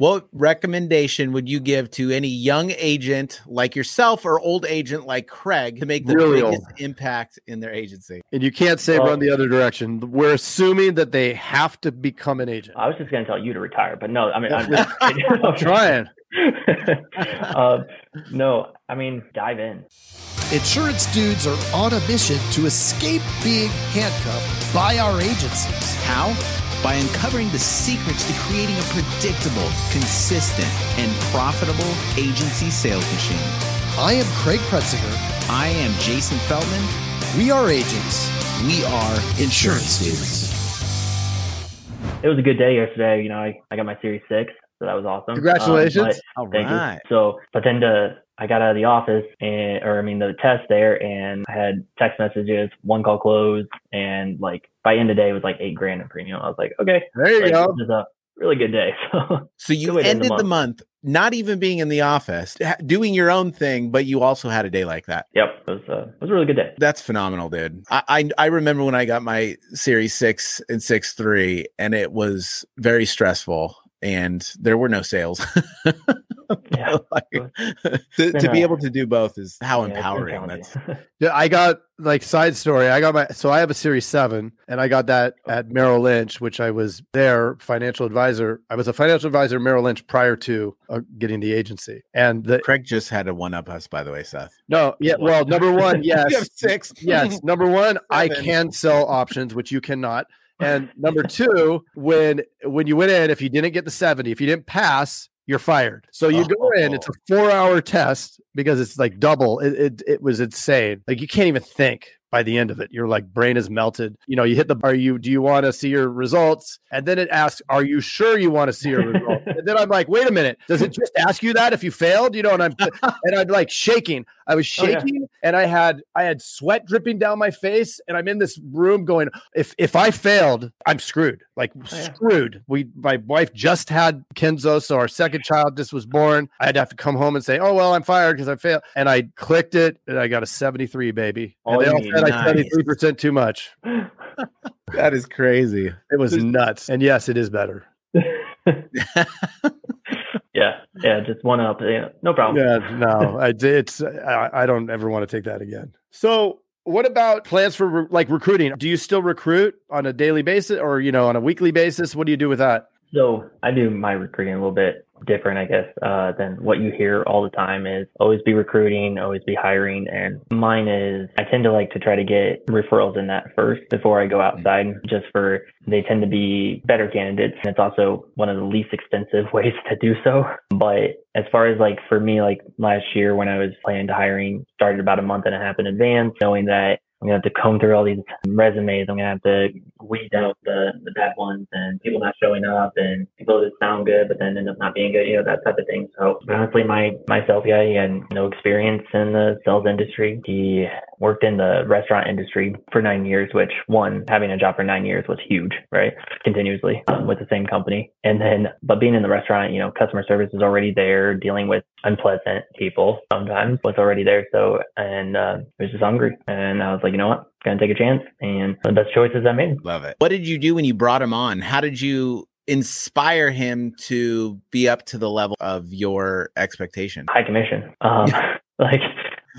What recommendation would you give to any young agent like yourself or old agent like Craig to make the Really biggest old. impact in their agency? And you can't say Well- run the other direction. We're assuming that they have to become an agent. I was just going to tell you to retire, but no, I mean, I'm just. I'm trying. um, no, I mean, dive in. Insurance dudes are on a mission to escape being handcuffed by our agencies. How? By uncovering the secrets to creating a predictable, consistent, and profitable agency sales machine. I am Craig Pretzinger. I am Jason Feldman. We are agents. We are insurance dudes. It was a good day yesterday. You know, I, I got my Series 6, so that was awesome. Um, Congratulations. but- All Thank you. So, but then the I got out of the office and, or I mean, the test there, and I had text messages, one call closed, and like by end of the day it was like eight grand in premium. I was like, okay, There you like, go. This is a really good day. So, So you Good way to end the ended the month not even being in the office, doing your own thing, but you also had a day like that. yep, it was uh, it was a really good day. That's phenomenal, dude. I, I I remember when I got my Series Six and Six Three, and it was very stressful, and there were no sales. Yeah. Like, to, to be able to do both is how Yeah, empowering. That's Yeah, I got like side story. I got my so I have a Series Seven, and I got that at Merrill Lynch, which I was their financial advisor. I was a financial advisor at Merrill Lynch prior to uh, getting the agency. And the Craig just had a one up us, by the way, Seth. no, yeah, well, number one, You have yes, six. yes. Number one, I can sell options, which you cannot. And number two, when when you went in, if you didn't get the seventy, if you didn't pass, you're fired. So you go in, it's a four hour test because it's like double. It, it it was insane. Like you can't even think by the end of it. Your like brain is melted. You know, you hit the are you do you want to see your results? And then it asks, Are you sure you want to see your results? and then I'm like, wait a minute, does it just ask you that if you failed? You know, and I'm and I'm like shaking. I was Oh, yeah. shaking and I had I had sweat dripping down my face, and I'm in this room going, if if I failed, I'm screwed. Like Oh, yeah. screwed. We my wife just had Kenzo, so our second child just was born. I'd have to come home and say, Oh well, I'm fired because I failed. And I clicked it and I got a 73, baby. And Oh, they all you said I nice. 73 percent too much. That is crazy. It was nuts. And yes, it is better. yeah, yeah, just one up. Yeah, no problem. Yeah, no, I did. It's I, I don't ever want to take that again. So, what about plans for re- like recruiting? Do you still recruit on a daily basis, or you know, on a weekly basis? What do you do with that? So I do my recruiting a little bit different, I guess, uh, than what you hear all the time is always be recruiting, always be hiring. And mine is I tend to like to try to get referrals in that first before I go outside just for they tend to be better candidates. And it's also one of the least expensive ways to do so. But as far as like for me, like last year when I was planning to hiring, started about a month and a half in advance, knowing that I'm gonna have to comb through all these resumes. I'm gonna have to weed out the, the bad ones and people not showing up and people that sound good but then end up not being good, you know, that type of thing. So honestly my myself, yeah, he had no experience in the sales industry. He worked in the restaurant industry for nine years, which one, having a job for nine years was huge, right? Continuously um, with the same company. And then but being in the restaurant, you know, customer service is already there, dealing with unpleasant people sometimes was already there. So and uh, I was just hungry and I was like, you know what? Gonna take a chance and the best choices I made. Love it. What did you do when you brought him on? How did you inspire him to be up to the level of your expectation? high commission. Um, like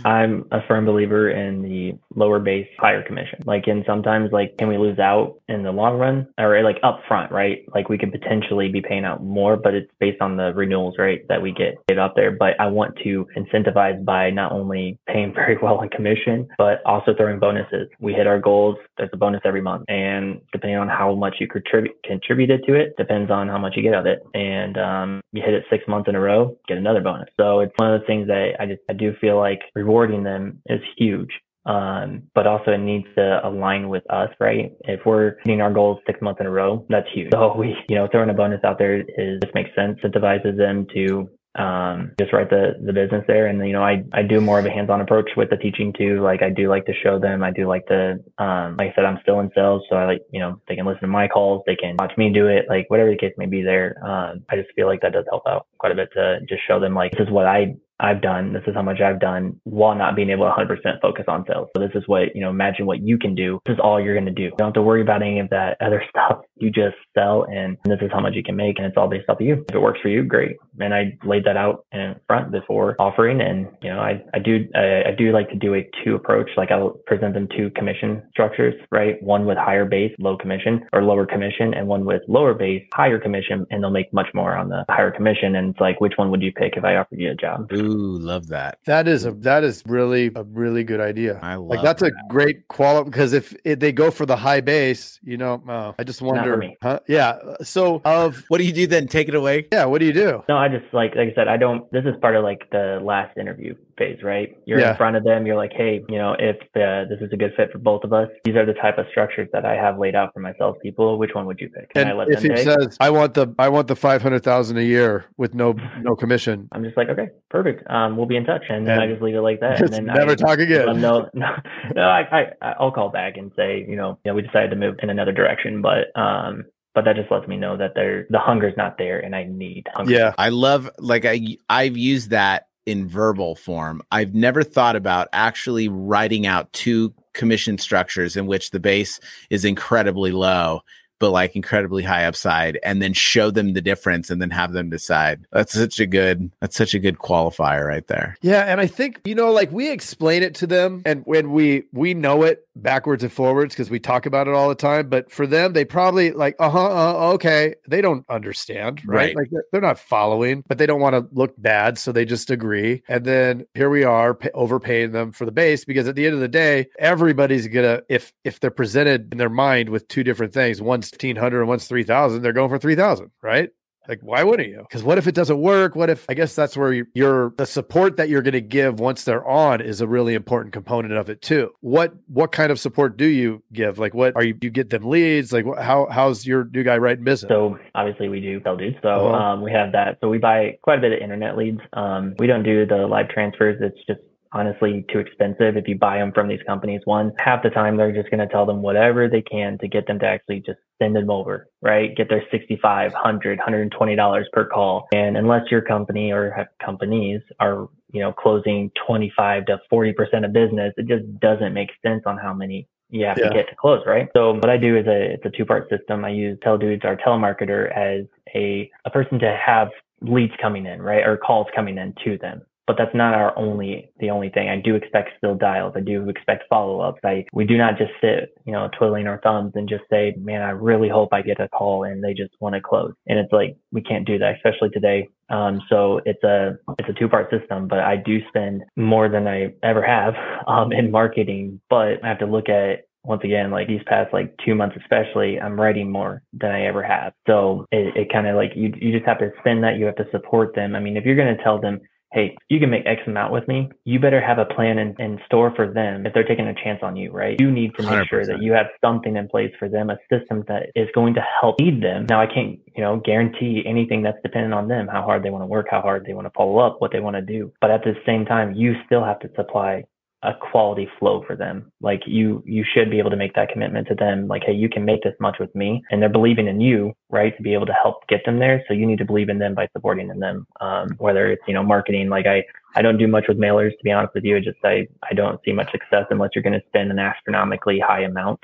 I'm a firm believer in the lower base, higher commission. Like, and sometimes, like, can we lose out in the long run or like up front, right? Like, we could potentially be paying out more, but it's based on the renewals rate that we get get up there. But I want to incentivize by not only paying very well in commission, but also throwing bonuses. We hit our goals. There's a bonus every month, and depending on how much you contribute contributed to it, depends on how much you get of it. And um, you hit it six months in a row, get another bonus. So it's one of the things that I just I do feel like rewarding them is huge. Um, but also it needs to align with us, right? If we're hitting our goals six months in a row, that's huge. So we, you know, throwing a bonus out there is just makes sense, incentivizes them to um, just write the, the business there. And, you know, I, I do more of a hands-on approach with the teaching too. Like I do like to show them, I do like to, um, like I said, I'm still in sales. So I like, you know, they can listen to my calls, they can watch me do it, like whatever the case may be there. Um, I just feel like that does help out quite a bit to just show them like, this is what I, I've done. This is how much I've done while not being able to 100% focus on sales. So this is what, you know, imagine what you can do. This is all you're going to do. You don't have to worry about any of that other stuff. You just sell and this is how much you can make and it's all based off of you. If it works for you, great. And I laid that out in front before offering. And, you know, I, I do, I, I do like to do a two approach. Like I'll present them two commission structures, right? One with higher base, low commission or lower commission and one with lower base, higher commission. And they'll make much more on the higher commission. And it's like, which one would you pick if I offered you a job? Ooh, love that. That is a that is really a really good idea. I love like that's a great quality because if, if they go for the high base, you know, uh, I just for wonder. me. Huh? Yeah. So of What do you do then? Take it away. yeah, what do you do? No, I just like like I said, I don't. This is part of like the last interview phase, right? You're Yeah. in front of them. You're like, hey, you know, if uh, this is a good fit for both of us, these are the type of structures that I have laid out for my salespeople. Which one would you pick? And, I let if them he pick. says, "I want the I want the five hundred thousand a year with no no commission," I'm just like, okay, perfect. Um, we'll be in touch, and then I just leave it like that. And then never I, talk again. Um, no, no, no. I, I, I'll call back and say, you know, yeah, we decided to move in another direction, but um, but that just lets me know that there, the hunger's not there, and I need hunger. yeah, I love like I I've used that in verbal form. I've never thought about actually writing out two commission structures in which the base is incredibly low but like incredibly high upside and then show them the difference and then have them decide. That's such a good that's such a good qualifier right there. yeah. And I think you know, like we explain it to them, and when we we know it backwards and forwards because we talk about it all the time. But for them, they probably like, uh huh, uh, okay. They don't understand, right? Right. Like they're, they're not following, but they don't want to look bad, so they just agree. And then here we are pay, overpaying them for the base because at the end of the day, everybody's gonna if if they're presented in their mind with two different things, one's fifteen hundred and one's three thousand, they're going for three thousand, right? Like, why wouldn't you? Because what if it doesn't work? What if I guess that's where you- you're the support that you're going to give once they're on is a really important component of it too. What what kind of support do you give? Like, what are you? You get them leads? Like, how how's your new guy writing business? So obviously we do sell dudes. So Uh-huh. um, we have that. So we buy quite a bit of internet leads. Um, we don't do the live transfers. It's just honestly too expensive if you buy them from these companies. One, half the time they're just going to tell them whatever they can to get them to actually just send them over, right? Get their 65, 100, 120 dollars per call. And unless your company or have companies are you know closing 25 to 40 percent of business, it just doesn't make sense on how many you have Yeah. to get to close, right? So what I do is a it's a two part system. I use Teledudes, our telemarketer, as a a person to have leads coming in, right, or calls coming in to them. But that's not our only the only thing. I do expect still dials. I do expect follow ups. I we do not just sit, you know, twiddling our thumbs and just say, man, I really hope I get a call and they just want to close. And it's like we can't do that, especially today. Um, so it's a it's a two part system, but I do spend more than I ever have um, in marketing. But I have to look at once again, like these past like two months, especially, I'm writing more than I ever have. So it, it kind of like you, you just have to spend that. You have to support them. I mean, if you're going to tell them, Hey, you can make X amount with me. You better have a plan in, in store for them if they're taking a chance on you, right? You need to make sure 100%. that you have something in place for them, a system that is going to help lead them. Now, I can't, you know, guarantee anything that's dependent on them, how hard they want to work, how hard they want to follow up, what they want to do. But at the same time, you still have to supply a quality flow for them. Like you, you should be able to make that commitment to them. Like, hey, you can make this much with me, and they're believing in you, right, to be able to help get them there. So you need to believe in them by supporting in them. Um, whether it's you know marketing, like I, I don't do much with mailers to be honest with you. It just I, I don't see much success unless you're going to spend an astronomically high amount.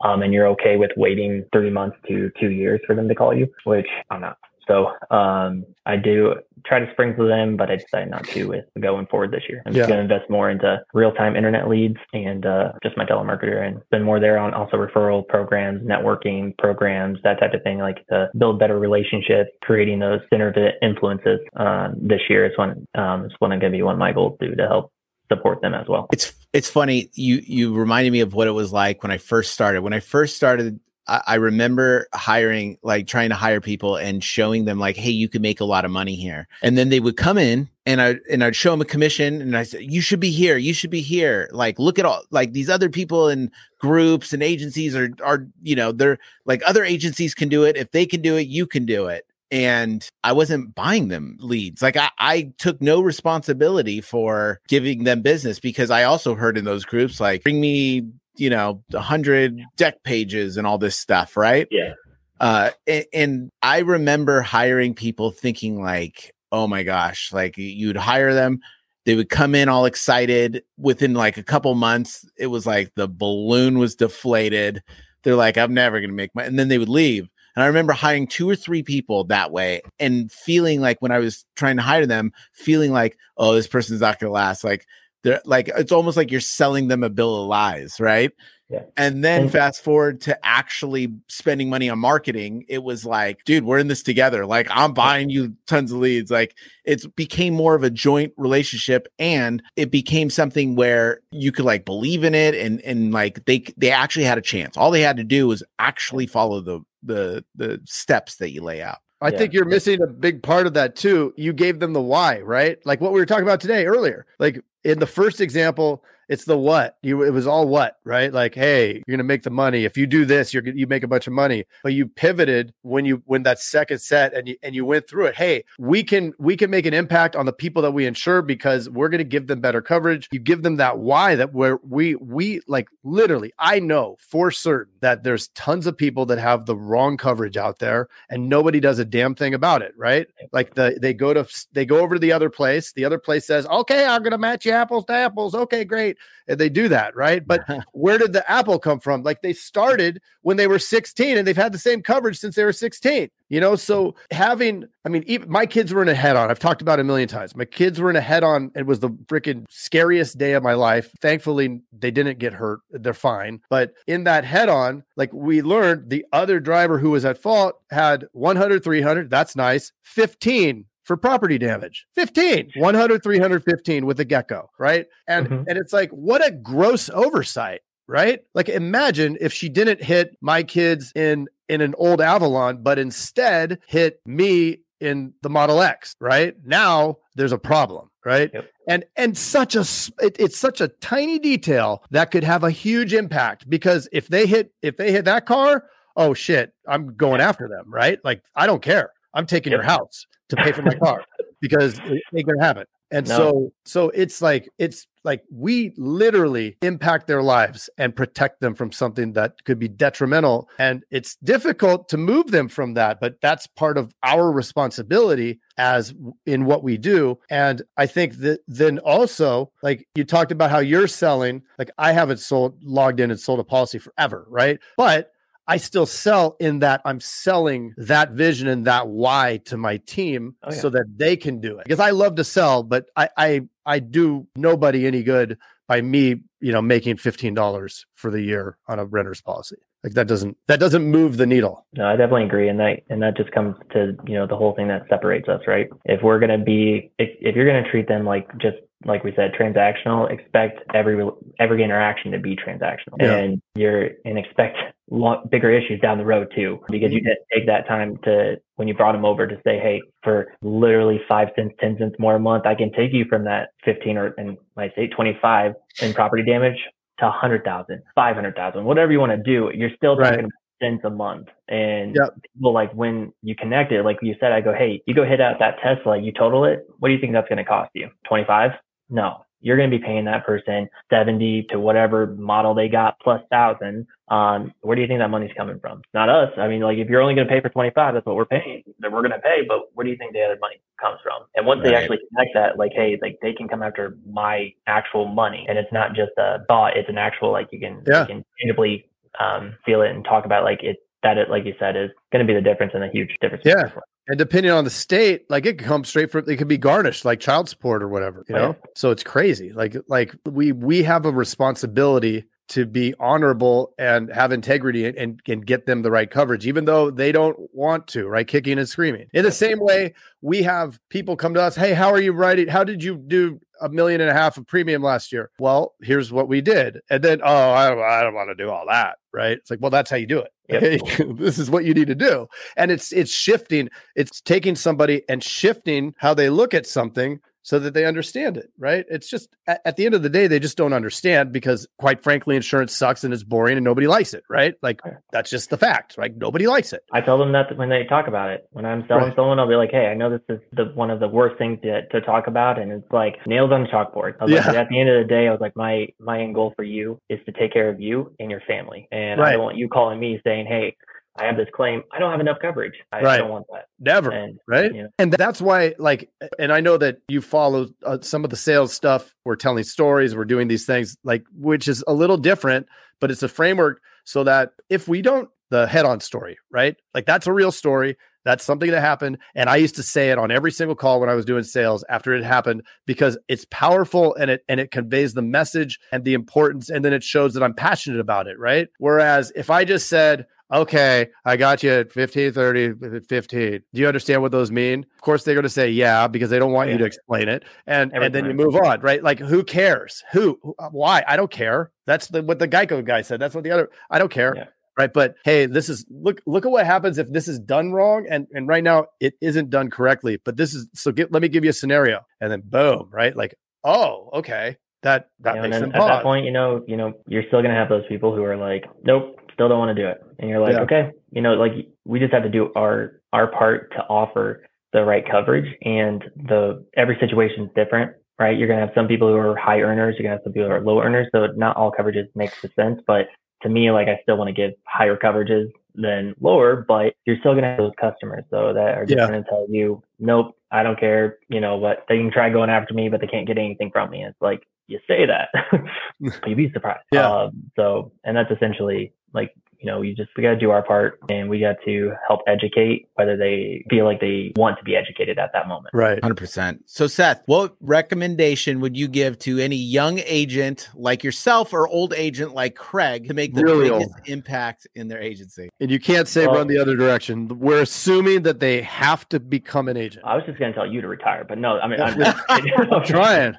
Um, and you're okay with waiting three months to two years for them to call you, which I'm not. So um, I do try to sprinkle them, but I decided not to with going forward this year. I'm just going to invest more into real time internet leads and uh, just my telemarketer and spend more there on also referral programs, networking programs, that type of thing, like to build better relationships, creating those center of influences. Um, this year is when um, is when I'm going to be one of my goals too to help support them as well. It's it's funny. You you reminded me of what it was like when I first started. When I first started, I, I remember hiring, like trying to hire people and showing them, like, "Hey, you can make a lot of money here." And then they would come in, and I and I'd show them a commission, and I said, "You should be here. You should be here. Like, look at all like these other people and groups and agencies are are you know they're like other agencies can do it. If they can do it, you can do it." and I wasn't buying them leads. Like I, I took no responsibility for giving them business because I also heard in those groups like bring me, you know, a hundred deck pages and all this stuff, right? Yeah. Uh, and, and I remember hiring people thinking like, oh my gosh, like you'd hire them. They would come in all excited. Within like a couple months it was like the balloon was deflated. They're like i'm never going to make my and then they would leave. And i remember hiring two or three people that way and feeling like when i was trying to hire them feeling like oh this person's not going to last. Like they're like it's almost like you're selling them a bill of lies right? Yeah. and then fast forward to actually spending money on marketing it was like dude we're in this together. Like i'm buying you tons of leads. Like it became more of a joint relationship and it became something where you could like believe in it and and like they they actually had a chance. All they had to do was actually follow the the the steps that you lay out I Yeah. think you're missing a big part of that too. You gave them the why, right? Like what we were talking about today earlier. Like in the first example, it's the what. You it was all what, right? Like, hey, you're gonna make the money. If you do this, you're you make a bunch of money. But you pivoted when you when that second set and you and you went through it. Hey, we can we can make an impact on the people that we insure because we're gonna give them better coverage. You give them that why that where we we like literally, I know for certain that there's tons of people that have the wrong coverage out there and nobody does a damn thing about it, right? Like the they go to they go over to the other place. The other place says, "Okay, I'm to match you apples to apples." Okay, great, and they do that, right? But where did the apple come from? Like they started when they were 16, and they've had the same coverage since they were 16. You know, so having, I mean, even my kids were in a head-on. I've talked about it a million times. My kids were in a head-on. It was the freaking scariest day of my life. Thankfully, they didn't get hurt. They're fine. But in that head-on, like we learned, the other driver who was at fault had 100, 300. That's nice. 15 for property damage. 15 100 315 with a gecko right? And Mhm. and it's like what a gross oversight right? Like imagine if she didn't hit my kids in in an old avalon but instead hit me in the model x right? Now there's a problem right? Yep. and and such a it, it's such a tiny detail that could have a huge impact because if they hit if they hit that car oh shit i'm going after them right? Like i don't care. I'm taking your house to pay for my car because it ain't gonna happen. And No. so so it's like it's like we literally impact their lives and protect them from something that could be detrimental. And it's difficult to move them from that but that's part of our responsibility as in what we do. And i think that then also like you talked about how you're selling like i haven't sold logged in and sold a policy forever right? But I still sell in that I'm selling that vision and that why to my team Oh, yeah. so that they can do it. Because I love to sell, but I I I do nobody any good by me, you know, making fifteen dollars for the year on a renter's policy. Like that doesn't that doesn't move the needle. No, I definitely agree, and that and that just comes to you know the whole thing that separates us, right? If we're gonna be, if if you're gonna treat them like just like we said, transactional, expect every every interaction to be transactional, Yeah. and you're and expect lo- bigger issues down the road too, because you mm-hmm. didn't take that time to when you brought them over to say, hey, for literally five cents, ten cents more a month, I can take you from that fifteen or and I say twenty five in property damage to 100,000, 500,000, whatever you want to do, you're still Right. talking about cents a month. And Yep. people like when you connect it, like you said, I go, Hey, you go hit out that Tesla, you total it. What do you think that's going to cost you? 25? No, you're going to be paying that person 70 to whatever model they got plus thousand. Um, where do you think that money's coming from? Not us. I mean, like if you're only going to pay for 25, that's what we're paying that we're going to pay. But where do you think the other money comes from? And once they actually connect that, like, Hey, like they can come after my actual money and it's not just a thought. It's an actual, like you can, Yeah. you can tangibly, um, feel it and talk about like it, that it, like you said, is going to be the difference and a huge difference. Yeah. And depending on the state, like it could come straight from it could be garnished like child support or whatever, you Oh, know? So it's crazy. Like like we we have a responsibility to be honorable and have integrity and, and, and get them the right coverage, even though they don't want to, right? Kicking and screaming. In the same way, we have people come to us, hey, how are you writing? How did you do a million and a half of premium last year? Well, here's what we did. And then, oh, I don't, I don't want to do all that, right? It's like, well, that's how you do it. Yep. this is what you need to do. And it's it's shifting, it's taking somebody and shifting how they look at something so that they understand it, right? It's just at, at the end of the day, they just don't understand because, quite frankly, insurance sucks and it's boring and nobody likes it, right? Like that's just the fact, right? Nobody likes it. I tell them that when they talk about it. When I'm selling Right. someone, I'll be like, "Hey, I know this is the one of the worst things to, to talk about, and it's like nails on the chalkboard." I was like, Yeah. at the end of the day, I was like, "My my end goal for you is to take care of you and your family, and I don't want you calling me saying, "Hey, I have this claim. I don't have enough coverage. I, Right. Don't want that. Never. And right you know, and that's why like and i know that you follow uh, some of the sales stuff we're telling stories we're doing these things like which is a little different but it's a framework so that if we don't the head on story right like that's a real story that's something that happened and i used to say it on every single call when i was doing sales after it happened because it's powerful and it and it conveys the message and the importance and then it shows that i'm passionate about it right whereas if i just said okay, I got you at 15, 30, 15. Do you understand what those mean? Of course, they're going to say, yeah, because they don't want you to explain it. And, Every and then you move on, right? Like, who cares? Who, uh, why? I don't care. That's the, what the Geico guy said. That's what the other, I don't care. Yeah. Right. But hey, this is look, look at what happens if this is done wrong. And, and right now it isn't done correctly, but this is, so get, let me give you a scenario and then boom, right? Like, oh, okay. That, that you know, makes and then at that point, you know, you know, you're still gonna have those people who are like, nope, still don't want to do it, and you're like, Yeah. okay, you know, like we just have to do our our part to offer the right coverage, and the every situation is different, right? You're gonna have some people who are high earners, you're gonna have some people who are low earners, so not all coverages make the sense, but to me, like I still want to give higher coverages than lower, but you're still gonna have those customers though that are just Yeah. gonna tell you, nope, I don't care, you know, what they can try going after me, but they can't get anything from me. It's like you say that, you'd be surprised. Yeah. Um, so, and that's essentially like, you know, you just, we got to do our part and we got to help educate whether they feel like they want to be educated at that moment. Right. 100%. So, Seth, what recommendation would you give to any young agent like yourself or old agent like Craig to make the Really biggest impact in their agency? And you can't say Well- run the other direction. We're assuming that they have to become an agent. I was just going to tell you to retire, but no, I mean, I'm, just kidding. I'm trying.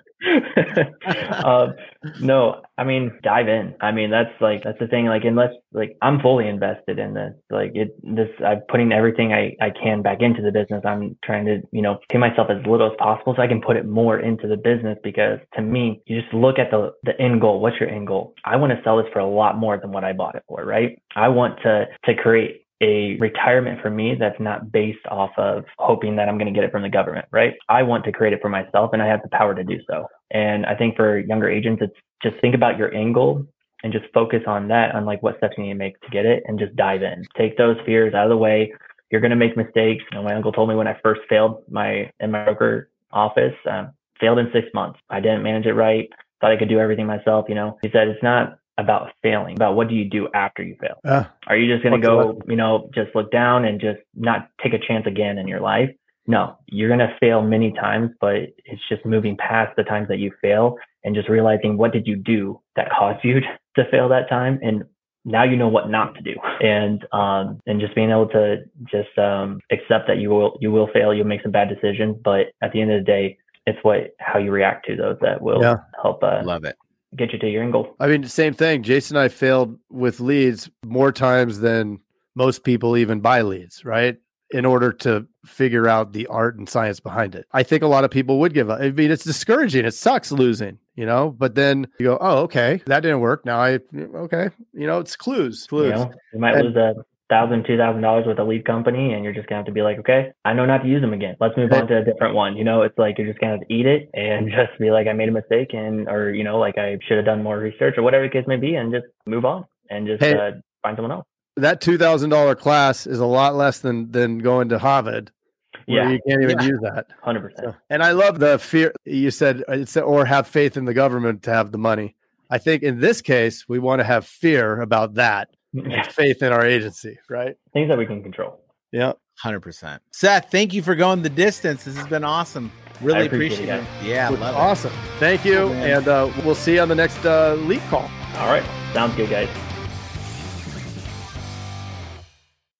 Um, no, I mean, dive in. I mean, that's like, that's the thing. Like, unless like I'm fully invested in this, like it, this, I'm putting everything I, I can back into the business. I'm trying to, you know, pay myself as little as possible so I can put it more into the business because to me, you just look at the, the end goal. What's your end goal? I want to sell this for a lot more than what I bought it for, right? I want to, to create a retirement for me that's not based off of hoping that I'm going to get it from the government, right? I want to create it for myself and I have the power to do so. And I think for younger agents, it's just think about your end goal and just focus on that, on like what steps you need to make to get it and just dive in. Take those fears out of the way. You're going to make mistakes. You know, my uncle told me when I first failed my in my broker office, um, failed in six months. I didn't manage it right. Thought I could do everything myself. You know, he said it's not about failing, about what do you do after you fail. Uh, Are you just going to go, you know, just look down and just not take a chance again in your life? No, you're going to fail many times, but it's just moving past the times that you fail and just realizing what did you do that caused you to fail that time and now you know what not to do and um and just being able to just um accept that you will you will fail you'll make some bad decisions but at the end of the day it's what how you react to those that will Yeah. help uh, Love it. Get you to your end goal I mean, same thing. Jason and I failed with leads more times than most people even buy leads, right? In order to figure out the art and science behind it. I think a lot of people would give up. I mean, it's discouraging. It sucks losing, you know, but then you go, oh, okay, that didn't work. Now I, okay, you know, it's clues, clues. You know, you might And- lose a thousand, two thousand dollars with a lead company, and you're just gonna have to be like, okay, I know not to use them again. Let's move on to a different one. You know, it's like you're just gonna have to eat it and just be like, I made a mistake, and or you know, like I should have done more research or whatever the case may be, and just move on and just Hey. uh, find someone else. That two thousand dollar class is a lot less than than going to Harvard. Yeah, you can't even Yeah. use that. hundred percent. And I love the fear you said it's or have faith in the government to have the money. I think in this case we want to have fear about that faith in our agency, right? Things that we can control. Yeah. 100%. Seth, thank you for going the distance. This has been awesome. Really I appreciate appreciate, it, it. Yeah, Which- love it. awesome. Thank you. Cool, man. and uh, we'll see you on the next uh, leap call. All right, sounds good, guys.